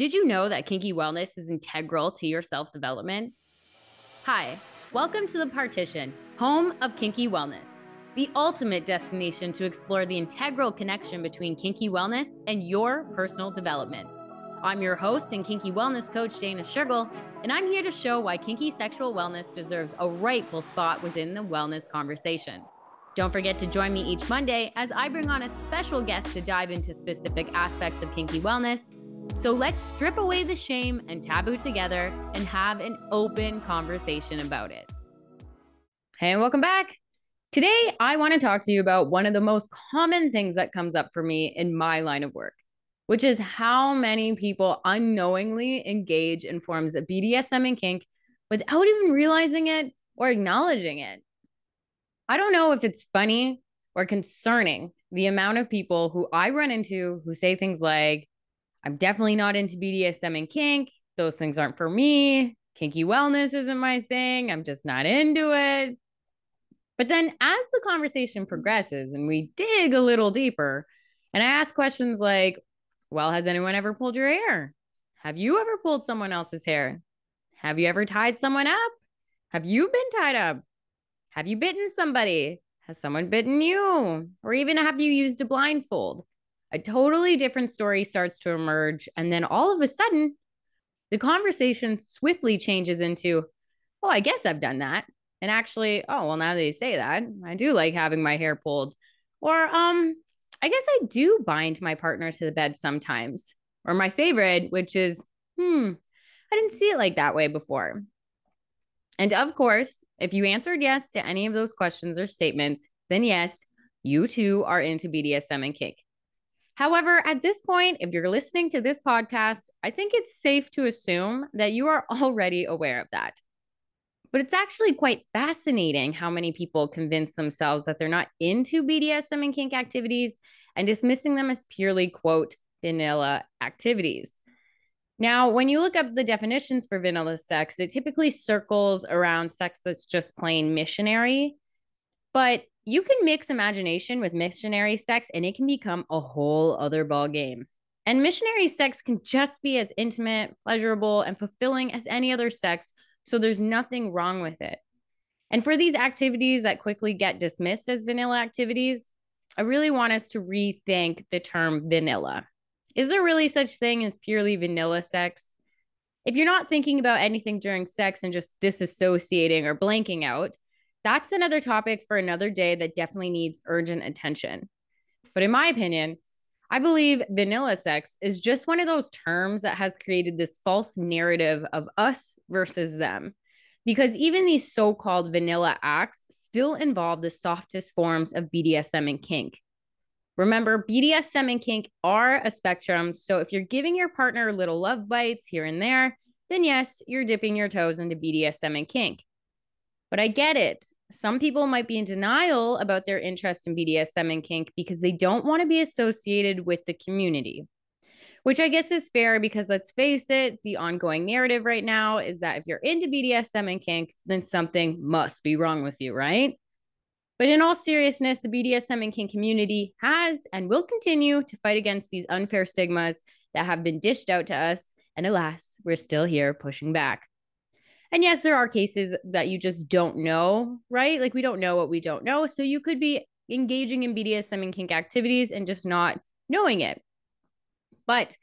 Did you know that kinky wellness is integral to your self development? Hi, welcome to The Partition, home of kinky wellness, the ultimate destination to explore the integral connection between kinky wellness and your personal development. I'm your host and kinky wellness coach, Dana Shergill, and I'm here to show why kinky sexual wellness deserves a rightful spot within the wellness conversation. Don't forget to join me each Monday as I bring on a special guest to dive into specific aspects of kinky wellness so let's strip away the shame and taboo together and have an open conversation about it. Hey, and welcome back. Today, I want to talk to you about one of the most common things that comes up for me in my line of work, which is how many people unknowingly engage in forms of BDSM and kink without even realizing it or acknowledging it. I don't know if it's funny or concerning the amount of people who I run into who say things like, I'm definitely not into BDSM and kink. Those things aren't for me. Kinky wellness isn't my thing. I'm just not into it. But then as the conversation progresses and we dig a little deeper, and I ask questions like, well, has anyone ever pulled your hair? Have you ever pulled someone else's hair? Have you ever tied someone up? Have you been tied up? Have you bitten somebody? Has someone bitten you? Or even have you used a blindfold? A totally different story starts to emerge. And then all of a sudden, the conversation swiftly changes into, oh, I guess I've done that. And actually, oh, well, now that you say that, I do like having my hair pulled. Or, um, I guess I do bind my partner to the bed sometimes. Or my favorite, which is, hmm, I didn't see it like that way before. And of course, if you answered yes to any of those questions or statements, then yes, you too are into BDSM and kink. However, at this point, if you're listening to this podcast, I think it's safe to assume that you are already aware of that. But it's actually quite fascinating how many people convince themselves that they're not into BDSM and kink activities and dismissing them as purely, quote, vanilla activities. Now, when you look up the definitions for vanilla sex, it typically circles around sex that's just plain missionary. But you can mix imagination with missionary sex and it can become a whole other ball game. And missionary sex can just be as intimate, pleasurable, and fulfilling as any other sex. So there's nothing wrong with it. And for these activities that quickly get dismissed as vanilla activities, I really want us to rethink the term vanilla. Is there really such thing as purely vanilla sex? If you're not thinking about anything during sex and just disassociating or blanking out, that's another topic for another day that definitely needs urgent attention. But in my opinion, I believe vanilla sex is just one of those terms that has created this false narrative of us versus them. Because even these so called vanilla acts still involve the softest forms of BDSM and kink. Remember, BDSM and kink are a spectrum. So if you're giving your partner little love bites here and there, then yes, you're dipping your toes into BDSM and kink. But I get it. Some people might be in denial about their interest in BDSM and kink because they don't want to be associated with the community, which I guess is fair because let's face it, the ongoing narrative right now is that if you're into BDSM and kink, then something must be wrong with you, right? But in all seriousness, the BDSM and kink community has and will continue to fight against these unfair stigmas that have been dished out to us. And alas, we're still here pushing back. And yes, there are cases that you just don't know, right? Like we don't know what we don't know. So you could be engaging in BDSM and kink activities and just not knowing it. But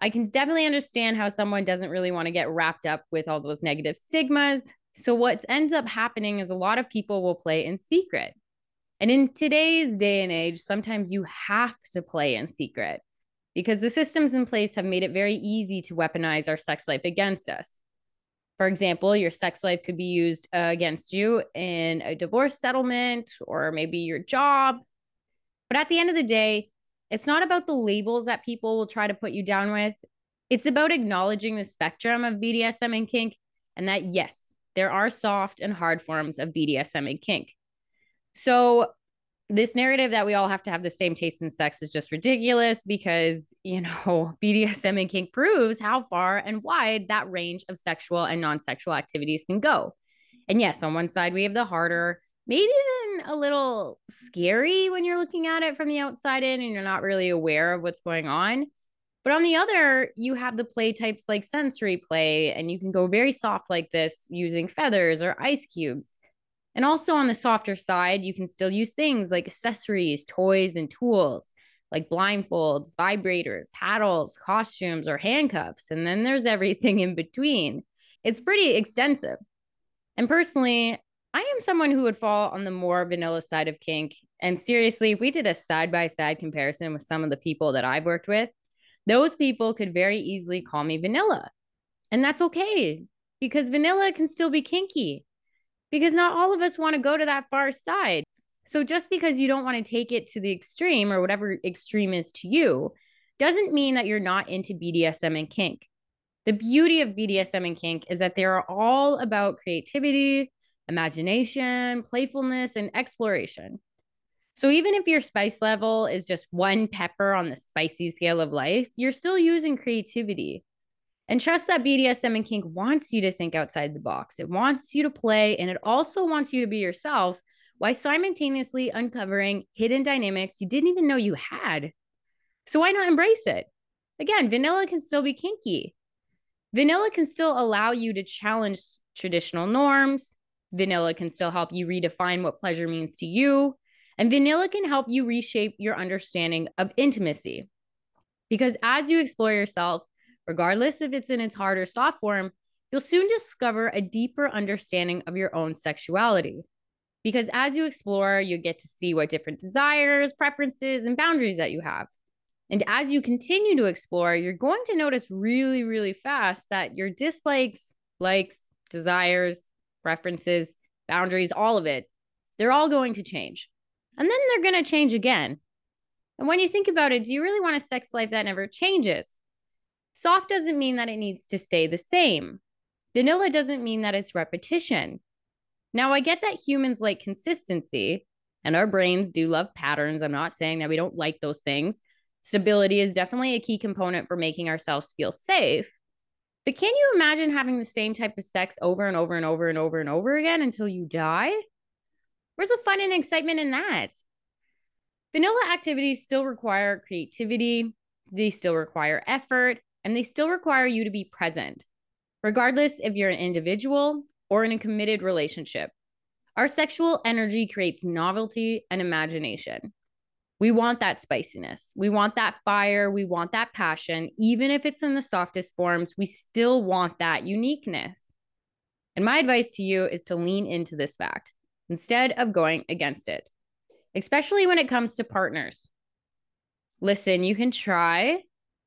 I can definitely understand how someone doesn't really want to get wrapped up with all those negative stigmas. So what ends up happening is a lot of people will play in secret. And in today's day and age, sometimes you have to play in secret because the systems in place have made it very easy to weaponize our sex life against us. For example, your sex life could be used uh, against you in a divorce settlement or maybe your job. But at the end of the day, it's not about the labels that people will try to put you down with. It's about acknowledging the spectrum of BDSM and kink, and that yes, there are soft and hard forms of BDSM and kink. So this narrative that we all have to have the same taste in sex is just ridiculous because, you know, BDSM and kink proves how far and wide that range of sexual and non sexual activities can go. And yes, on one side, we have the harder, maybe even a little scary when you're looking at it from the outside in and you're not really aware of what's going on. But on the other, you have the play types like sensory play, and you can go very soft like this using feathers or ice cubes. And also on the softer side, you can still use things like accessories, toys, and tools like blindfolds, vibrators, paddles, costumes, or handcuffs. And then there's everything in between. It's pretty extensive. And personally, I am someone who would fall on the more vanilla side of kink. And seriously, if we did a side by side comparison with some of the people that I've worked with, those people could very easily call me vanilla. And that's okay because vanilla can still be kinky because not all of us want to go to that far side. So just because you don't want to take it to the extreme or whatever extreme is to you doesn't mean that you're not into BDSM and kink. The beauty of BDSM and kink is that they are all about creativity, imagination, playfulness, and exploration. So even if your spice level is just one pepper on the spicy scale of life, you're still using creativity. And trust that BDSM and kink wants you to think outside the box. It wants you to play and it also wants you to be yourself while simultaneously uncovering hidden dynamics you didn't even know you had. So why not embrace it? Again, vanilla can still be kinky. Vanilla can still allow you to challenge traditional norms, Vanilla can still help you redefine what pleasure means to you. And vanilla can help you reshape your understanding of intimacy. Because as you explore yourself, regardless if it's in its hard or soft form, you'll soon discover a deeper understanding of your own sexuality. Because as you explore, you get to see what different desires, preferences, and boundaries that you have. And as you continue to explore, you're going to notice really, really fast that your dislikes, likes, desires, preferences, boundaries, all of it, they're all going to change. And then they're going to change again. And when you think about it, do you really want a sex life that never changes? Soft doesn't mean that it needs to stay the same. Vanilla doesn't mean that it's repetition. Now, I get that humans like consistency and our brains do love patterns. I'm not saying that we don't like those things. Stability is definitely a key component for making ourselves feel safe. But can you imagine having the same type of sex over and over and over and over and over again until you die? Where's the fun and excitement in that? Vanilla activities still require creativity, they still require effort, and they still require you to be present, regardless if you're an individual or in a committed relationship. Our sexual energy creates novelty and imagination. We want that spiciness. We want that fire. We want that passion. Even if it's in the softest forms, we still want that uniqueness. And my advice to you is to lean into this fact instead of going against it, especially when it comes to partners. Listen, you can try,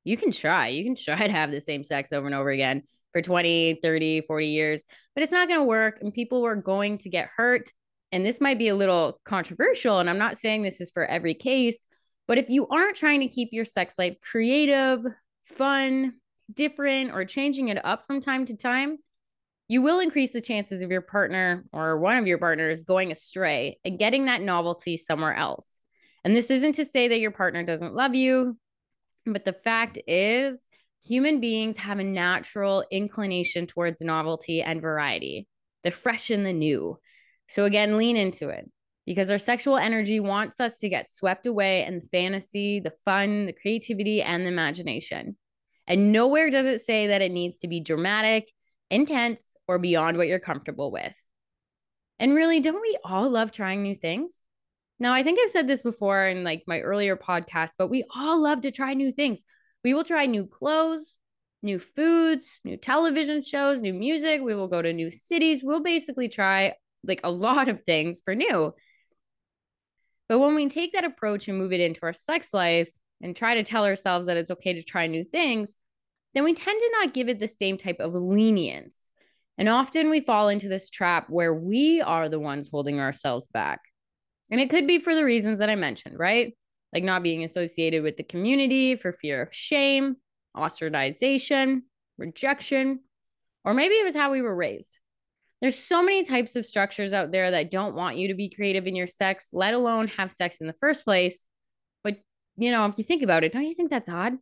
you can try, you can try to have the same sex over and over again for 20, 30, 40 years, but it's not going to work. And people are going to get hurt and this might be a little controversial, and I'm not saying this is for every case, but if you aren't trying to keep your sex life creative, fun, different, or changing it up from time to time, you will increase the chances of your partner or one of your partners going astray and getting that novelty somewhere else. And this isn't to say that your partner doesn't love you, but the fact is, human beings have a natural inclination towards novelty and variety, the fresh and the new. So again, lean into it because our sexual energy wants us to get swept away in the fantasy, the fun, the creativity, and the imagination. And nowhere does it say that it needs to be dramatic, intense, or beyond what you're comfortable with. And really, don't we all love trying new things? Now, I think I've said this before in like my earlier podcast, but we all love to try new things. We will try new clothes, new foods, new television shows, new music. We will go to new cities. We'll basically try like a lot of things for new. But when we take that approach and move it into our sex life and try to tell ourselves that it's okay to try new things, then we tend to not give it the same type of lenience. And often we fall into this trap where we are the ones holding ourselves back. And it could be for the reasons that I mentioned, right? Like not being associated with the community for fear of shame, ostracization, rejection, or maybe it was how we were raised. There's so many types of structures out there that don't want you to be creative in your sex, let alone have sex in the first place. But, you know, if you think about it, don't you think that's odd?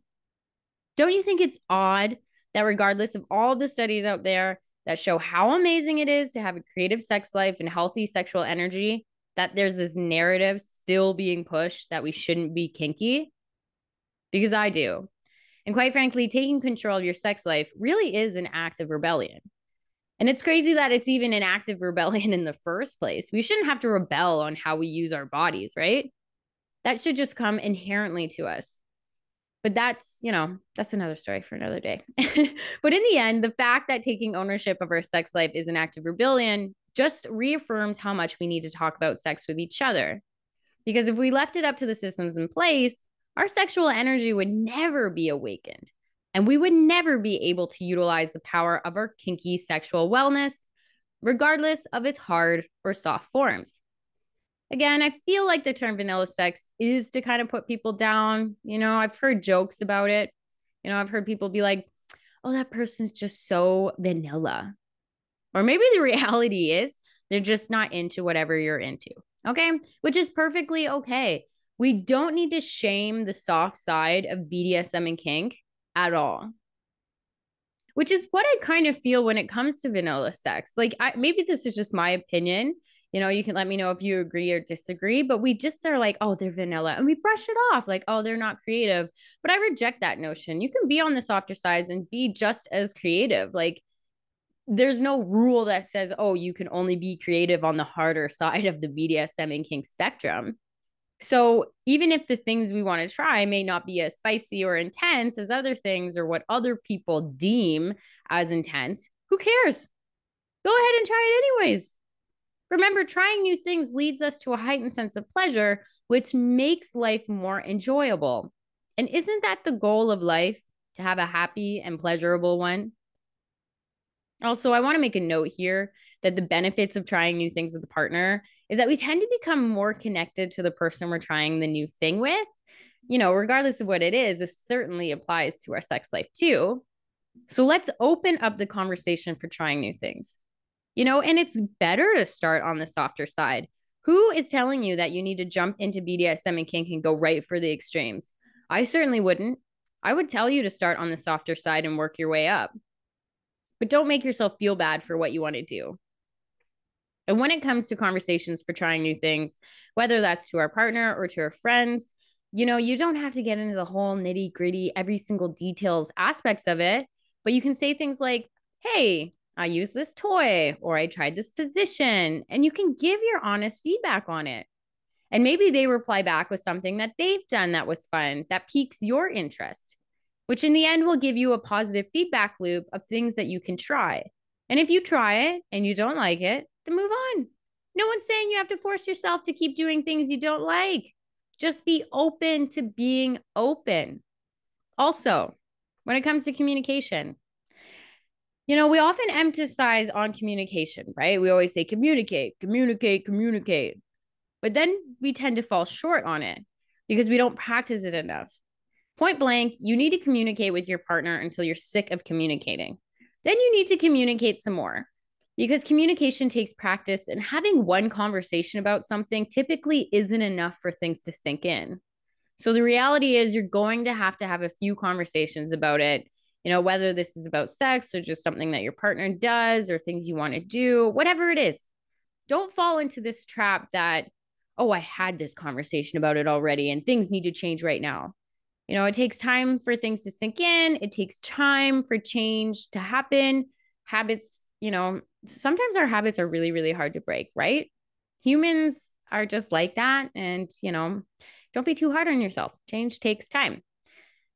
Don't you think it's odd that regardless of all the studies out there that show how amazing it is to have a creative sex life and healthy sexual energy, that there's this narrative still being pushed that we shouldn't be kinky? Because I do. And quite frankly, taking control of your sex life really is an act of rebellion. And it's crazy that it's even an act of rebellion in the first place. We shouldn't have to rebel on how we use our bodies, right? That should just come inherently to us. But that's, you know, that's another story for another day. but in the end, the fact that taking ownership of our sex life is an act of rebellion just reaffirms how much we need to talk about sex with each other. Because if we left it up to the systems in place, our sexual energy would never be awakened. And we would never be able to utilize the power of our kinky sexual wellness, regardless of its hard or soft forms. Again, I feel like the term vanilla sex is to kind of put people down. You know, I've heard jokes about it. You know, I've heard people be like, oh, that person's just so vanilla. Or maybe the reality is they're just not into whatever you're into. Okay. Which is perfectly okay. We don't need to shame the soft side of BDSM and kink at all. Which is what I kind of feel when it comes to vanilla sex. Like, I, maybe this is just my opinion. You know, you can let me know if you agree or disagree, but we just are like, oh, they're vanilla. And we brush it off like, oh, they're not creative. But I reject that notion. You can be on the softer side and be just as creative. Like, there's no rule that says, oh, you can only be creative on the harder side of the BDSM and kink spectrum. So even if the things we want to try may not be as spicy or intense as other things or what other people deem as intense, who cares? Go ahead and try it anyways. Remember, trying new things leads us to a heightened sense of pleasure, which makes life more enjoyable. And isn't that the goal of life? To have a happy and pleasurable one? Also, I want to make a note here that the benefits of trying new things with a partner is that we tend to become more connected to the person we're trying the new thing with. You know, regardless of what it is, this certainly applies to our sex life too. So let's open up the conversation for trying new things. You know, and it's better to start on the softer side. Who is telling you that you need to jump into BDSM and kink and go right for the extremes? I certainly wouldn't. I would tell you to start on the softer side and work your way up but don't make yourself feel bad for what you want to do. And when it comes to conversations for trying new things, whether that's to our partner or to our friends, you know, you don't have to get into the whole nitty gritty, every single details aspects of it, but you can say things like, Hey, I use this toy or I tried this position, and you can give your honest feedback on it. And maybe they reply back with something that they've done that was fun, that piques your interest which in the end will give you a positive feedback loop of things that you can try. And if you try it and you don't like it, then move on. No one's saying you have to force yourself to keep doing things you don't like. Just be open to being open. Also, when it comes to communication, you know, we often emphasize on communication, right? We always say communicate, communicate, communicate. But then we tend to fall short on it because we don't practice it enough. Point blank, you need to communicate with your partner until you're sick of communicating. Then you need to communicate some more because communication takes practice, and having one conversation about something typically isn't enough for things to sink in. So the reality is, you're going to have to have a few conversations about it. You know, whether this is about sex or just something that your partner does or things you want to do, whatever it is. Don't fall into this trap that, oh, I had this conversation about it already and things need to change right now. You know, it takes time for things to sink in, it takes time for change to happen. Habits, you know, sometimes our habits are really, really hard to break, right? Humans are just like that. And, you know, don't be too hard on yourself. Change takes time.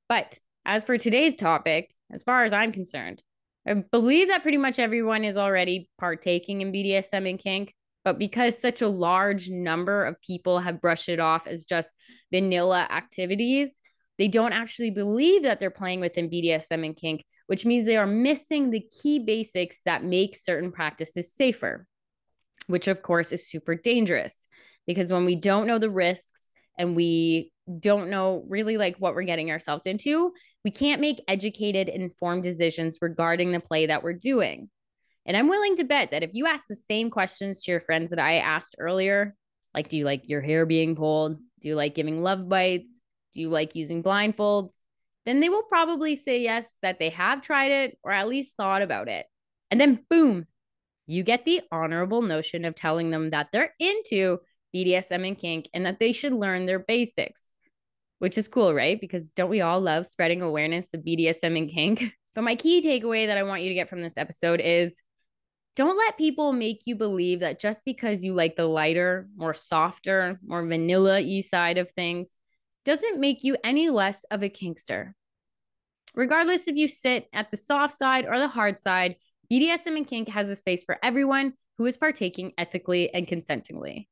But as for today's topic, as far as I'm concerned, I believe that pretty much everyone is already partaking in BDSM and kink. But because such a large number of people have brushed it off as just vanilla activities, they don't actually believe that they're playing within BDSM and kink, which means they are missing the key basics that make certain practices safer, which of course is super dangerous because when we don't know the risks and we don't know really like what we're getting ourselves into, we can't make educated, informed decisions regarding the play that we're doing. And I'm willing to bet that if you ask the same questions to your friends that I asked earlier, like, do you like your hair being pulled? Do you like giving love bites? Do you like using blindfolds? Then they will probably say yes, that they have tried it or at least thought about it. And then, boom, you get the honorable notion of telling them that they're into BDSM and kink and that they should learn their basics. which is cool, right? Because don't we all love spreading awareness of BDSM and kink? But my key takeaway that I want you to get from this episode is don't let people make you believe that just because you like the lighter, more softer, more vanilla y side of things doesn't make you any less of a kinkster. Regardless if you sit at the soft side or the hard side, BDSM and kink has a space for everyone who is partaking ethically and consentingly.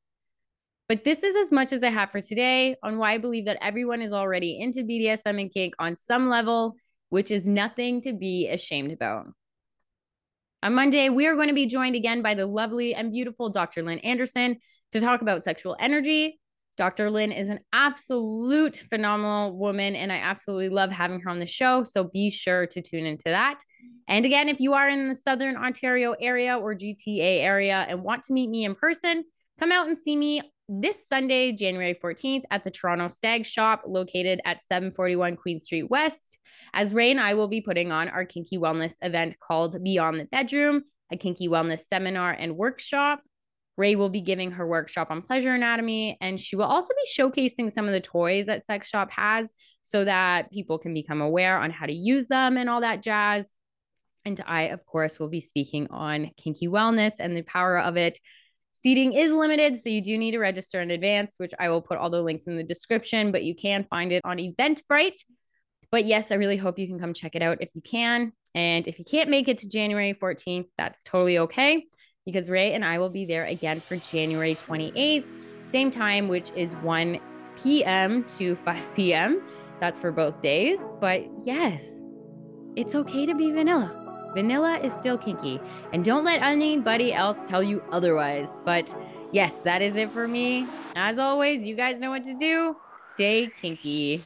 But this is as much as I have for today on why I believe that everyone is already into BDSM and kink on some level, which is nothing to be ashamed about. On Monday, we are going to be joined again by the lovely and beautiful Dr. Lynn Anderson to talk about sexual energy, Dr. Lynn is an absolute phenomenal woman, and I absolutely love having her on the show. So be sure to tune into that. And again, if you are in the Southern Ontario area or GTA area and want to meet me in person, come out and see me this Sunday, January 14th, at the Toronto Stag Shop located at 741 Queen Street West. As Ray and I will be putting on our kinky wellness event called Beyond the Bedroom, a kinky wellness seminar and workshop. Ray will be giving her workshop on pleasure anatomy, and she will also be showcasing some of the toys that Sex Shop has so that people can become aware on how to use them and all that jazz. And I, of course, will be speaking on kinky wellness and the power of it. Seating is limited, so you do need to register in advance, which I will put all the links in the description, but you can find it on Eventbrite. But yes, I really hope you can come check it out if you can. And if you can't make it to January 14th, that's totally okay because Ray and I will be there again for January 28th, same time, which is 1 p.m. to 5 p.m. That's for both days. But yes, it's okay to be vanilla. Vanilla is still kinky. And don't let anybody else tell you otherwise. But yes, that is it for me. As always, you guys know what to do. Stay kinky.